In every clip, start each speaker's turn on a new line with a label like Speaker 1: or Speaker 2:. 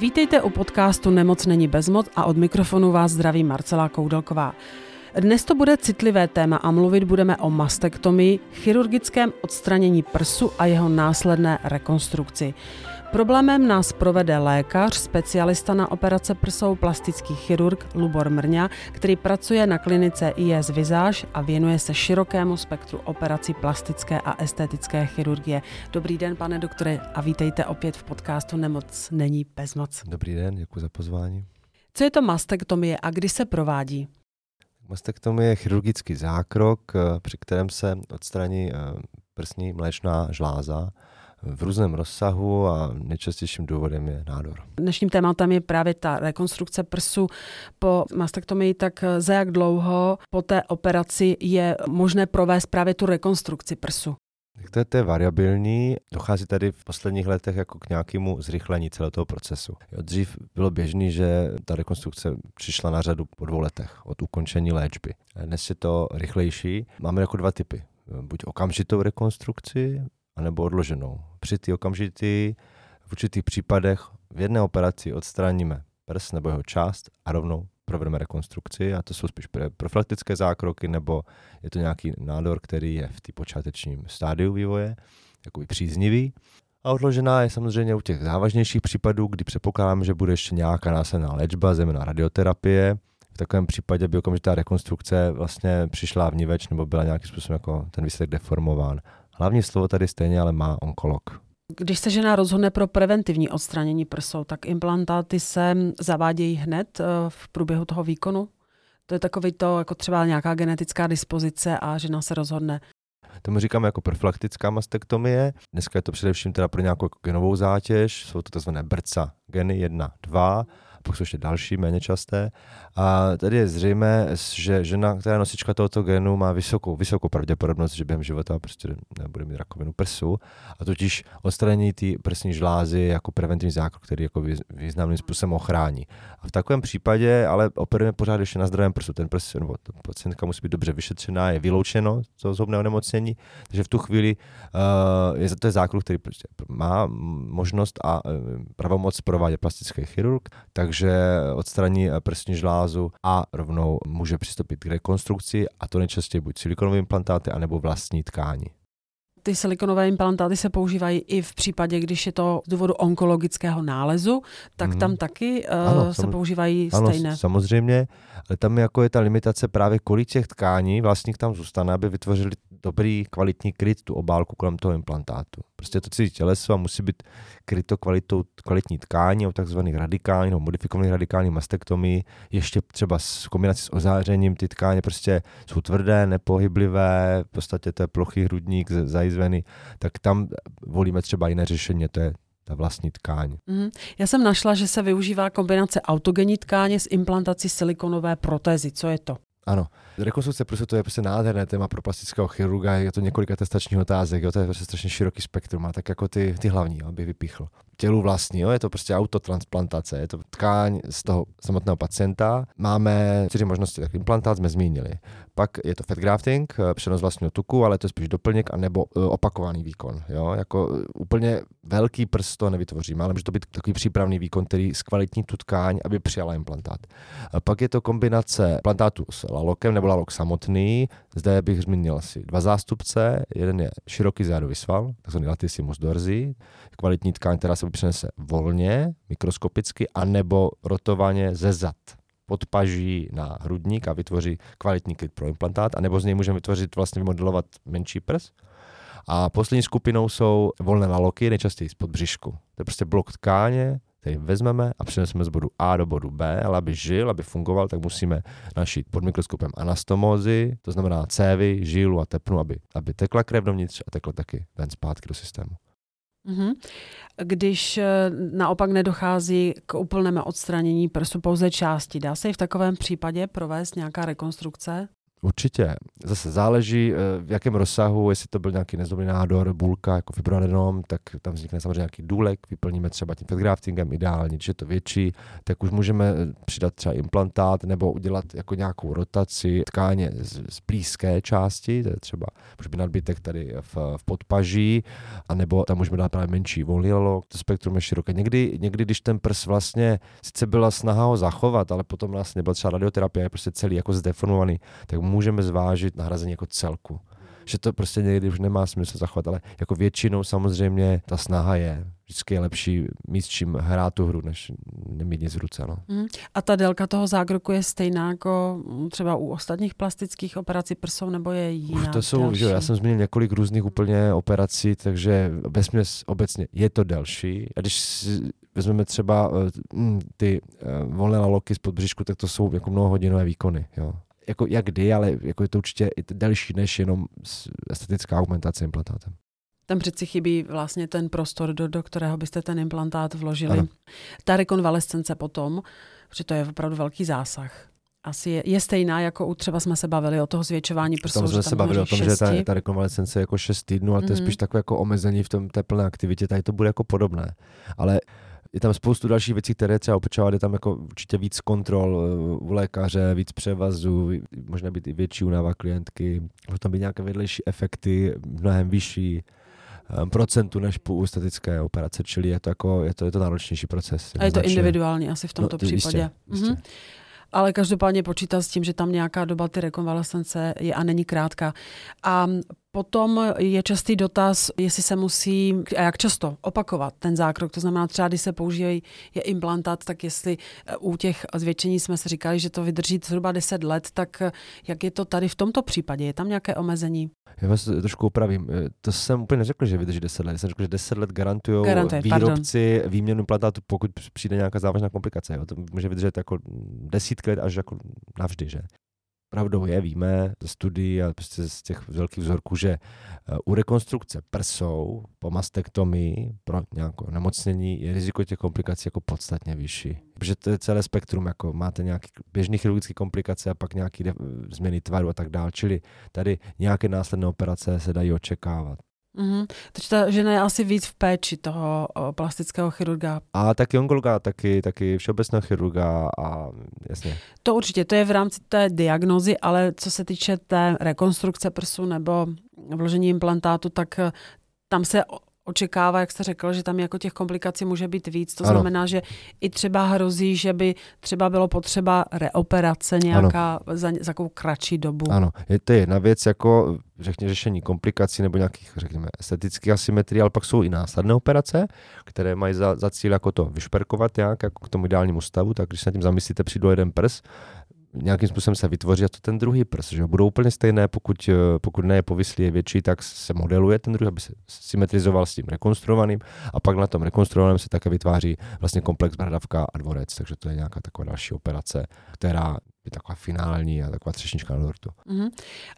Speaker 1: Vítejte u podcastu Nemoc není bezmoc a od mikrofonu vás zdraví Marcela Koudelková. Dnes to bude citlivé téma a mluvit budeme o mastektomii, chirurgickém odstranění prsu a jeho následné rekonstrukci. Problémem nás provede lékař, specialista na operace prsou, plastický chirurg Lubor Mrňa, který pracuje na klinice IS Visage a věnuje se širokému spektru operací plastické a estetické chirurgie. Dobrý den, pane doktore, a vítejte opět v podcastu Nemoc není bezmoc.
Speaker 2: Dobrý den, děkuji za pozvání.
Speaker 1: Co je to mastektomie a kdy se provádí?
Speaker 2: Mastektomie je chirurgický zákrok, eh, při kterém se odstraní eh, prsní mléčná žláza v různém rozsahu a nejčastějším důvodem je nádor.
Speaker 1: Dnešním tématem je právě ta rekonstrukce prsu po mastektomii, tak za jak dlouho po té operaci je možné provést právě tu rekonstrukci prsu?
Speaker 2: To je, to je variabilní, dochází tady v posledních letech jako k nějakému zrychlení celého toho procesu. Jo, dřív bylo běžný, že ta rekonstrukce přišla na řadu po dvou letech od ukončení léčby. Dnes je to rychlejší. Máme jako dva typy. Buď okamžitou rekonstrukci, anebo odloženou. Při ty okamžitý v určitých případech v jedné operaci odstraníme prs nebo jeho část a rovnou provedeme rekonstrukci a to jsou spíš profilaktické zákroky nebo je to nějaký nádor, který je v té počátečním stádiu vývoje, jako příznivý. A odložená je samozřejmě u těch závažnějších případů, kdy předpokládáme, že bude ještě nějaká následná léčba, zejména radioterapie. V takovém případě by okamžitá rekonstrukce vlastně přišla vníveč nebo byla nějakým způsobem jako ten výsledek deformován. Hlavní slovo tady stejně ale má onkolog.
Speaker 1: Když se žena rozhodne pro preventivní odstranění prsou, tak implantáty se zavádějí hned eh, v průběhu toho výkonu? To je takový to, jako třeba nějaká genetická dispozice a žena se rozhodne.
Speaker 2: Tomu říkáme jako profilaktická mastektomie. Dneska je to především teda pro nějakou genovou zátěž, jsou to tzv. BRCA geny 1, 2 pak jsou ještě další, méně časté. A tady je zřejmé, že žena, která je nosička tohoto genu, má vysokou, vysokou pravděpodobnost, že během života prostě nebude mít rakovinu prsu. A totiž odstranění té prsní žlázy jako preventivní zákrok, který jako významným způsobem ochrání. A v takovém případě ale operujeme pořád ještě na zdravém prsu. Ten prs, nebo ta pacientka musí být dobře vyšetřená, je vyloučeno to zhoubné onemocnění, takže v tu chvíli uh, je to je zákrok, který prostě má možnost a uh, pravomoc provádět plastický chirurg, takže takže odstraní prsní žlázu a rovnou může přistoupit k rekonstrukci a to nejčastěji buď silikonové implantáty, anebo vlastní tkání.
Speaker 1: Ty silikonové implantáty se používají i v případě, když je to z důvodu onkologického nálezu, tak mm. tam taky uh, ano, se používají
Speaker 2: ano,
Speaker 1: stejné.
Speaker 2: samozřejmě, ale tam jako je ta limitace právě kolik těch tkání vlastních tam zůstane, aby vytvořili dobrý kvalitní kryt, tu obálku kolem toho implantátu. Prostě to celé těleso musí být kryto kvalitou, kvalitní tkání, o takzvaných radikálních nebo modifikovaných radikální mastektomii, ještě třeba s kombinací s ozářením, ty tkáně prostě jsou tvrdé, nepohyblivé, v podstatě to je plochý hrudník zajizvený, tak tam volíme třeba jiné řešení, to je ta vlastní tkáň.
Speaker 1: Mm. Já jsem našla, že se využívá kombinace autogenní tkáně s implantací silikonové protézy. Co je to?
Speaker 2: Ano, rekonstrukce prsu to je prostě nádherné téma pro plastického chirurga, je to několika testačních otázek, jo, to je prostě strašně široký spektrum, a tak jako ty, ty hlavní, aby vypíchl tělu vlastní. Jo? Je to prostě autotransplantace, je to tkáň z toho samotného pacienta. Máme čtyři možnosti, tak implantát jsme zmínili. Pak je to fat grafting, eh, přenos vlastního tuku, ale to je spíš doplněk, anebo eh, opakovaný výkon. Jo? Jako eh, úplně velký prst to nevytvoříme, ale může to být takový přípravný výkon, který zkvalitní tu tkáň, aby přijala implantát. Pak je to kombinace implantátu s lalokem nebo lalok samotný. Zde bych zmínil asi dva zástupce. Jeden je široký zádový sval, takzvaný latissimus dorsi, kvalitní tkáň, která se buď přinese volně, mikroskopicky, anebo rotovaně ze zad pod paží na hrudník a vytvoří kvalitní klid pro implantát, anebo z něj můžeme vytvořit, vlastně vymodelovat menší prs. A poslední skupinou jsou volné naloky, nejčastěji spod břišku. To je prostě blok tkáně, který vezmeme a přeneseme z bodu A do bodu B, ale aby žil, aby fungoval, tak musíme našít pod mikroskopem anastomózy, to znamená cévy, žilu a tepnu, aby, aby tekla krev dovnitř a tekla taky ven zpátky do systému.
Speaker 1: Mm-hmm. Když eh, naopak nedochází k úplnému odstranění prsu pouze části, dá se i v takovém případě provést nějaká rekonstrukce?
Speaker 2: Určitě. Zase záleží, eh, v jakém rozsahu, jestli to byl nějaký nezlobný nádor, bulka, jako fibroadenom, tak tam vznikne samozřejmě nějaký důlek, vyplníme třeba tím fedgraftingem ideálně, když je to větší, tak už můžeme eh, přidat třeba implantát nebo udělat jako nějakou rotaci tkáně z, z blízké části, to je třeba může být nadbytek tady v, v podpaží, anebo tam můžeme dát právě menší volilo, to spektrum je široké. Někdy, někdy, když ten prs vlastně, sice byla snaha ho zachovat, ale potom vlastně byla třeba radioterapie, je prostě celý jako zdeformovaný, tak můžeme zvážit nahrazení jako celku. Že to prostě někdy už nemá smysl zachovat, ale jako většinou samozřejmě ta snaha je. Vždycky je lepší mít s čím hrát tu hru, než nemít nic v ruce. No.
Speaker 1: Mm. A ta délka toho zákroku je stejná jako třeba u ostatních plastických operací prsou, nebo je jiná?
Speaker 2: Už to jsou, že já jsem zmínil několik různých úplně operací, takže vesměs obecně je to delší. A když vezmeme třeba uh, ty uh, volné laloky z podbřišku, tak to jsou jako mnohohodinové výkony. Jo jako jak kdy, ale jako je to určitě delší než jenom estetická augmentace implantátem.
Speaker 1: Tam přeci chybí vlastně ten prostor, do, do kterého byste ten implantát vložili. Ano. Ta rekonvalescence potom, protože to je opravdu velký zásah, asi je, je stejná, jako u třeba jsme se bavili o toho zvětšování prsou.
Speaker 2: Tam jsme se bavili o tom, šesti. že ta, ta rekonvalescence je jako 6 týdnů, ale mm-hmm. to je mhm. spíš takové jako omezení v tom té plné aktivitě, tady to bude jako podobné. Ale je tam spoustu dalších věcí, které třeba opečovat, je tam jako určitě víc kontrol eh, u lékaře, víc převazů, možná být i větší únava klientky, může tam být nějaké vedlejší efekty, mnohem vyšší eh, procentu než po statické operace, čili je to, jako, je to, je to náročnější proces.
Speaker 1: A je to individuální asi v tomto no, případě. Jistě, jistě. Mm-hmm. Ale každopádně počítat s tím, že tam nějaká doba ty rekonvalescence je a není krátká. A Potom je častý dotaz, jestli se musí a jak často opakovat ten zákrok. To znamená třeba, když se používají je implantát, tak jestli eh, u těch zvětšení jsme si říkali, že to vydrží zhruba 10 let, tak eh, jak je to tady v tomto případě? Je tam nějaké omezení?
Speaker 2: Já vás trošku opravím. Eh, to jsem úplně neřekl, že vydrží 10 let. Já jsem řekl, že 10 let garantují výrobci pardon. výměnu implantátu, pokud přijde nějaká závažná komplikace. Jo. To může vydržet jako desítky let až jako navždy. Že? Pravdou je, víme ze studií a prostě z těch velkých vzorků, že eh, u rekonstrukce prsou po mastektomii pro nějaké nemocnění je riziko těch komplikací jako podstatně vyšší. Protože to je celé spektrum, jako máte nějaké běžné chirurgické komplikace a pak nějaké změny tvaru a tak dále. Čili tady nějaké následné operace se dají očekávat.
Speaker 1: Mm-hmm. Takže ta žena je asi víc v péči toho plastického chirurga.
Speaker 2: A taky onkologa, taky, taky všeobecného chirurga a jasně.
Speaker 1: To určitě, to je v rámci té diagnozy, ale co se týče té rekonstrukce prsu nebo vložení implantátu, tak eh, tam se očekává, jak jste řekl, že tam jako těch komplikací může být víc. To ano. znamená, že i třeba hrozí, že by třeba bylo potřeba reoperace nějaká za, za takovou kratší dobu.
Speaker 2: Ano, je to jedna věc, jako řekněme řešení komplikací nebo nějakých, řekněme, estetických asymetrií, ale pak jsou i následné operace, které mají za, za cíl jako to vyšperkovat nějak jako k tomu ideálnímu stavu, tak když se nad tím zamyslíte, přijdu jeden prs, nějakým způsobem se vytvoří a to ten druhý prs, že budou úplně stejné, pokud, eh, pokud ne je povyslý, je větší, tak se modeluje ten druhý, aby se symetrizoval s tím rekonstruovaným a pak na tom rekonstruovaném se také vytváří vlastně komplex bradavka a dvorec, takže to je nějaká taková další operace, která je taková finální a taková třešnička na dortu. Uh-huh.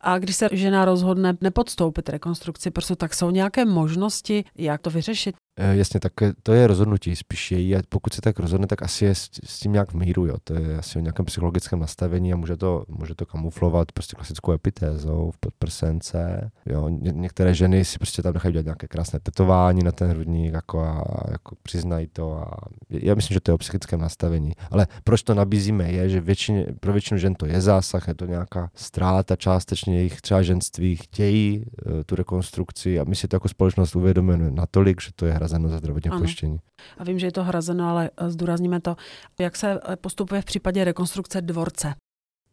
Speaker 1: A když se žena rozhodne nepodstoupit rekonstrukci prsu, tak jsou nějaké možnosti, jak to vyřešit?
Speaker 2: E, jasně, tak to je rozhodnutí spíš její a pokud se tak rozhodne, tak asi je s, tím nějak v míru, jo. To je asi o nějakém psychologickém nastavení a může to, může to kamuflovat prostě klasickou epitézou v podprsence. Jo. Ně, některé ženy si prostě tam nechají dělat nějaké krásné tetování na ten hrudník jako a jako přiznají to a já myslím, že to je o psychickém nastavení. Ale proč to nabízíme je, že většině, pro většinu žen to je zásah, je to nějaká ztráta částečně jejich třeba ženství, chtějí uh, tu rekonstrukci a my si to jako společnost uvědomujeme natolik, že to je hrazeno za zdravotní pojištění.
Speaker 1: A vím, že je to hrazeno, ale eh, zdůrazníme to, jak se eh, postupuje v případě rekonstrukce dvorce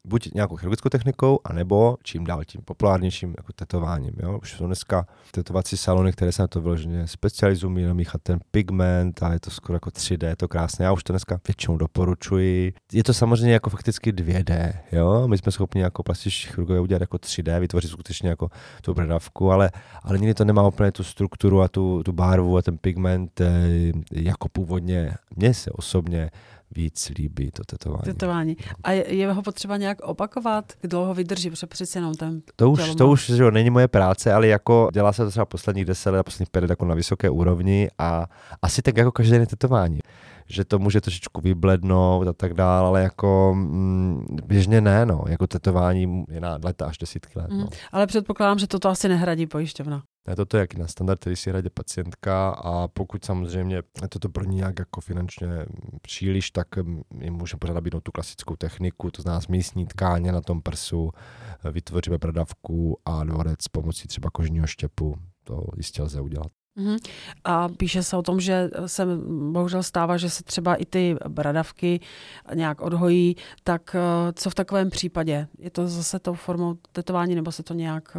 Speaker 2: buď nějakou chirurgickou technikou, anebo čím dál tím populárnějším jako tetováním. Jo? Už jsou dneska tetovací salony, které se na to vyloženě specializují, namíchat ten pigment a je to skoro jako 3D, je to krásné. Já už to dneska většinou doporučuji. Je to samozřejmě jako fakticky 2D, jo? My jsme schopni jako plastiční chirurgové udělat jako 3D, vytvořit skutečně jako tu bradavku, ale, ale nikdy to nemá úplně tu strukturu a tu, tu barvu a ten pigment eh, jako původně. Mně se osobně víc líbí to tetování.
Speaker 1: Tetování. A je, je ho potřeba nějak opakovat? Jak dlouho vydrží? Protože přeci jenom ten
Speaker 2: To už, to už že není moje práce, ale jako dělá se to třeba posledních deset let, posledních pět jako na vysoké úrovni a asi tak jako každé tetování že to může trošičku vyblednout a tak dále, ale jako mm, běžně ne, no, jako tetování je na leta až desítky let. Mm. No.
Speaker 1: Ale předpokládám, že toto asi nehradí pojišťovna.
Speaker 2: Toto je jaký na standard, který si hradí pacientka a pokud samozřejmě toto pro ní nějak jako finančně příliš, tak jim můžeme pořád nabídnout tu klasickou techniku, to znamená místní tkáně na tom prsu, vytvoříme bradavku a dvorec pomocí třeba kožního štěpu. To jistě lze udělat.
Speaker 1: Mm-hmm. A píše se o tom, že se bohužel stává, že se třeba i ty bradavky nějak odhojí, tak eh, co v takovém případě? Je to zase tou formou tetování nebo se to nějak...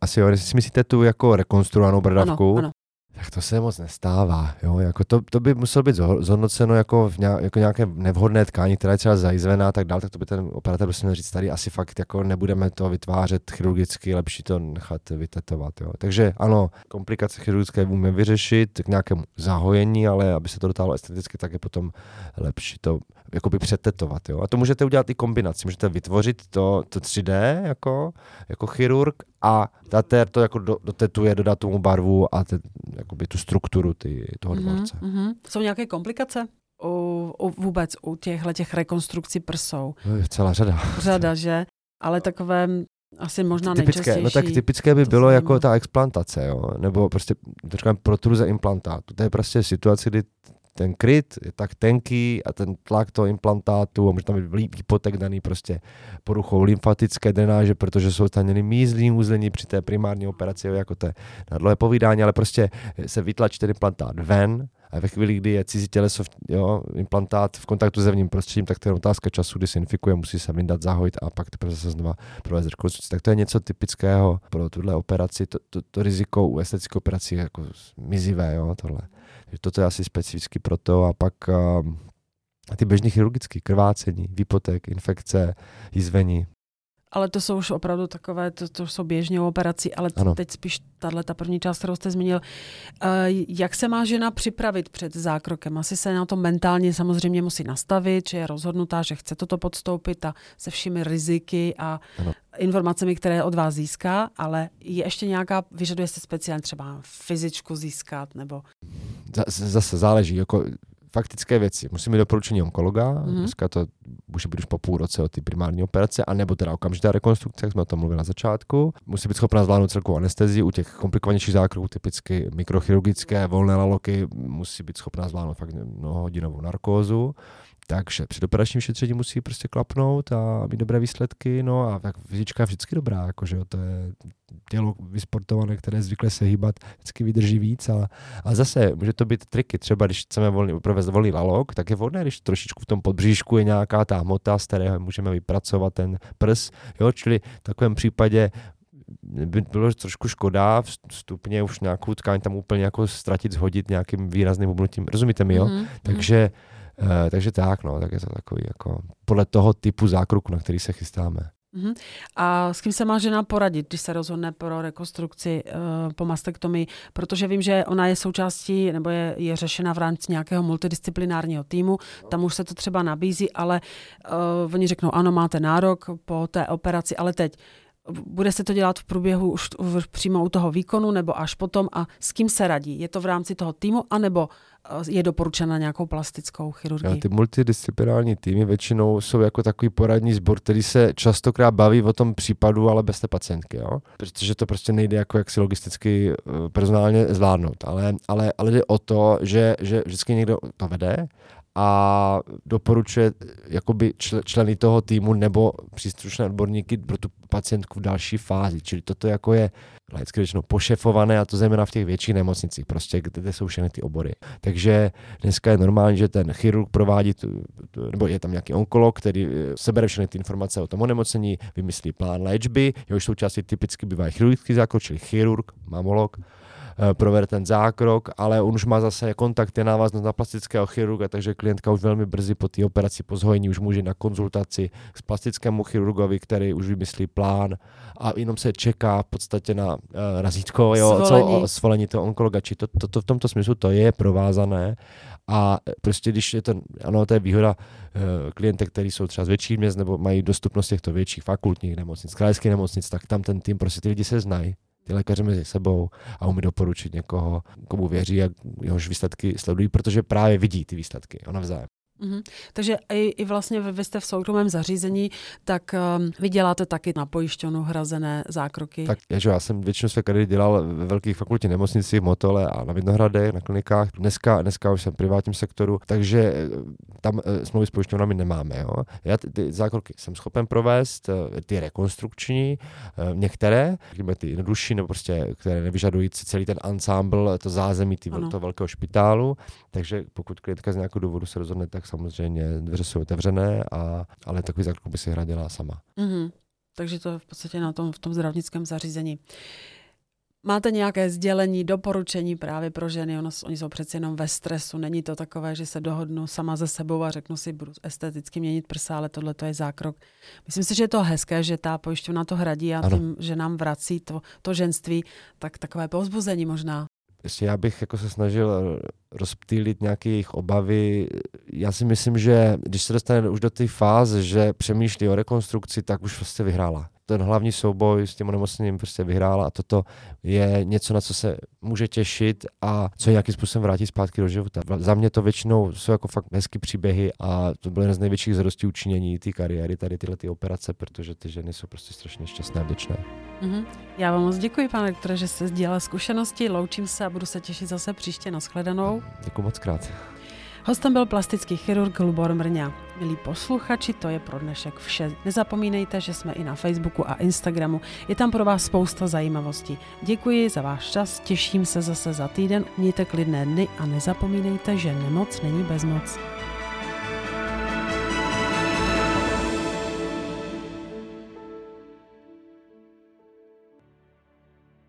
Speaker 2: Asi jo, jestli si myslíte tu jako rekonstruovanou bradavku,
Speaker 1: ano, ano.
Speaker 2: Tak to se moc nestává. Jo? Jako to, to, by muselo být zhodnoceno jako, v nějak, jako nějaké nevhodné tkání, která je třeba zajizvená a tak dále, tak to by ten operátor prostě měl říct, tady asi fakt jako nebudeme to vytvářet chirurgicky, lepší to nechat vytetovat. Jo? Takže ano, komplikace chirurgické můžeme vyřešit k nějakému zahojení, ale aby se to dotáhlo esteticky, tak je potom lepší to jakoby přetetovat. Jo? A to můžete udělat i kombinaci. Můžete vytvořit to, to 3D jako, jako chirurg a datér to jako do, dotetuje, dodá tomu barvu a te, jakoby tu strukturu ty, toho mhm, dvorce. Mm-hmm.
Speaker 1: Jsou nějaké komplikace? U, u, vůbec u těchto těch rekonstrukcí prsou?
Speaker 2: No, je celá řada.
Speaker 1: Řada, že? Ale takové asi možná
Speaker 2: typické, No tak typické by bylo jako ta explantace, jo? nebo prostě to říkám protruze implantátu. To je prostě situace, kdy ten kryt je tak tenký a ten tlak toho implantátu a může tam být hypotek daný prostě poruchou lymfatické drenáže, protože jsou staněny mízlí úzlení při té primární operaci, jako to je na dlouhé povídání, ale prostě se vytlačí ten implantát ven a ve chvíli, kdy je cizí těleso, jo, implantát v kontaktu s zevním prostředím, tak to je otázka času, kdy se infikuje, musí se vyndat, zahojit a pak teprve se znova provést rekonstrukci. Tak to je něco typického pro tuhle operaci. To, to, to riziko u estetické operací je jako mizivé, jo, tohle. Toto je asi specificky pro to. A pak uh, ty běžné chirurgické krvácení, výpotek, infekce, jizvení,
Speaker 1: ale to jsou už opravdu takové, to, to jsou běžně operací, ale ano. teď spíš tahle ta první část, kterou jste zmínil. Uh, jak se má žena připravit před zákrokem? Asi se na to mentálně samozřejmě musí nastavit, že je rozhodnutá, že chce toto podstoupit a se všemi riziky a ano. informacemi, které od vás získá, ale je ještě nějaká, vyžaduje se speciálně třeba fyzičku získat nebo...
Speaker 2: Zase záleží, jako faktické věci. Musí mít doporučení onkologa, mm. dneska to může být už po půl roce od té primární operace, anebo teda okamžitá rekonstrukce, jak jsme o tom mluvili na začátku. Musí být schopná zvládnout celkovou anestezii u těch komplikovanějších zákroků, typicky mikrochirurgické, volné laloky, musí být schopná zvládnout fakt mnohodinovou narkózu. Takže při operačním šetření musí prostě klapnout a mít dobré výsledky, no a tak fyzička je vždycky dobrá, jakože to je tělo vysportované, které zvykle se hýbat, vždycky vydrží víc, ale, ale zase může to být triky, třeba když chceme volný, provést volný lalok, tak je vhodné, když trošičku v tom podbříšku je nějaká ta hmota, z které můžeme vypracovat ten prs, jo, čili v takovém případě by bylo trošku škoda vstupně už nějakou tkáň tam úplně jako ztratit, zhodit nějakým výrazným obnutím. Rozumíte mi, jo? Mm-hmm. Takže Uh, takže tak, no, tak je to takový jako podle toho typu zákroku, na který se chystáme.
Speaker 1: Uh-huh. A s kým se má žena poradit, když se rozhodne pro rekonstrukci uh, po mastektomii? Protože vím, že ona je součástí nebo je, je řešena v rámci nějakého multidisciplinárního týmu, tam už se to třeba nabízí, ale uh, oni řeknou, ano, máte nárok po té operaci, ale teď bude se to dělat v průběhu už přímo u toho výkonu nebo až potom a s kým se radí? Je to v rámci toho týmu anebo eh, je doporučena nějakou plastickou chirurgii?
Speaker 2: Ty multidisciplinární týmy většinou jsou jako takový poradní sbor, který se častokrát baví o tom případu, ale bez té pacientky, jo? protože to prostě nejde jako jak si logisticky eh, personálně zvládnout, ale, ale, ale jde o to, že, že vždycky někdo to vede a doporučuje jakoby členy toho týmu nebo příslušné odborníky pro tu pacientku v další fázi. Čili toto jako je laicky řečeno pošefované a to zejména v těch větších nemocnicích, prostě kde jsou všechny ty obory. Takže dneska je normální, že ten chirurg provádí, tu, tu, nebo je tam nějaký onkolog, který eh, sebere všechny ty informace o tom onemocnění, vymyslí plán léčby, jehož součástí typicky bývá chirurgický zákrok, čili chirurg, mamolog, Eh, provede ten zákrok, ale on už má zase kontakty návaznost na plastického chirurga, takže klientka už velmi brzy po té operaci, po zhojení už může na konzultaci s plastickému chirurgovi, který už vymyslí plán a jenom se čeká v podstatě na uh, razítko, jo, svolení. co svolení toho onkologa. Či to, to, to, v tomto smyslu to je provázané a prostě když je to, ano, to je výhoda uh, klientek, kteří jsou třeba z větších měst nebo mají dostupnost těchto větších fakultních nemocnic, krajských nemocnic, tak tam ten tým, prostě ty lidi se znají ty lékaře mezi sebou a umí doporučit někoho, komu věří a jehož výsledky sledují, protože právě vidí ty výsledky, ona vzájem.
Speaker 1: Mm-hmm. Takže i, i vlastně vy, vy jste v soukromém zařízení, tak um, vy děláte taky na pojišťovnu hrazené zákroky.
Speaker 2: Tak já, že já jsem většinu své kariéry dělal ve velkých fakultních nemocnicích, Motole a na Vinohradech, na klinikách. Dneska, dneska už jsem v privátním sektoru, takže eh, tam uh, smlouvy s pojišťovnami nemáme. Jo. Já ty, ty zákroky jsem schopen provést, uh, ty rekonstrukční, uh, některé, ty jednodušší, nebo prostě, které nevyžadují celý ten ensemble, to zázemí toho velkého špitálu, takže pokud klientka z nějakého důvodu se rozhodne, tak samozřejmě dveře jsou otevřené, a, ale takový zákrok by si hradila sama.
Speaker 1: Mm-hmm. Takže to je v podstatě na tom, v tom zdravotnickém zařízení. Máte nějaké sdělení, doporučení právě pro ženy? Ono, oni jsou přeci jenom ve stresu. Není to takové, že se dohodnu sama ze sebou a řeknu si, budu esteticky měnit prsa, ale tohle to je zákrok. Myslím si, že je to hezké, že ta pojišťovna to hradí a ano. tím, že nám vrací to, to ženství, tak takové povzbuzení možná
Speaker 2: ještě já bych jako se snažil rozptýlit nějaké jejich obavy. Já si myslím, že když se dostane už do té fáze, že přemýšlí o rekonstrukci, tak už prostě vyhrála ten hlavní souboj s tím onemocněním prostě vyhrála a toto je něco, na co se může těšit a co nějakým způsobem vrátí zpátky do života. Za mě to většinou jsou jako fakt hezký příběhy a to bylo jeden z největších zrostí učinění té kariéry, tady tyhle ty operace, protože ty ženy jsou prostě strašně šťastné a vděčné.
Speaker 1: Mm-hmm. Já vám moc děkuji, pane doktore, že jste sdílel zkušenosti, loučím se a budu se těšit zase příště na shledanou.
Speaker 2: Děkuji moc krát.
Speaker 1: Hostem byl plastický chirurg Lubor Mrňa. Milí posluchači, to je pro dnešek vše. Nezapomínejte, že jsme i na Facebooku a Instagramu. Je tam pro vás spousta zajímavostí. Děkuji za váš čas, těším se zase za týden. Mějte klidné dny a nezapomínejte, že nemoc není bezmoc.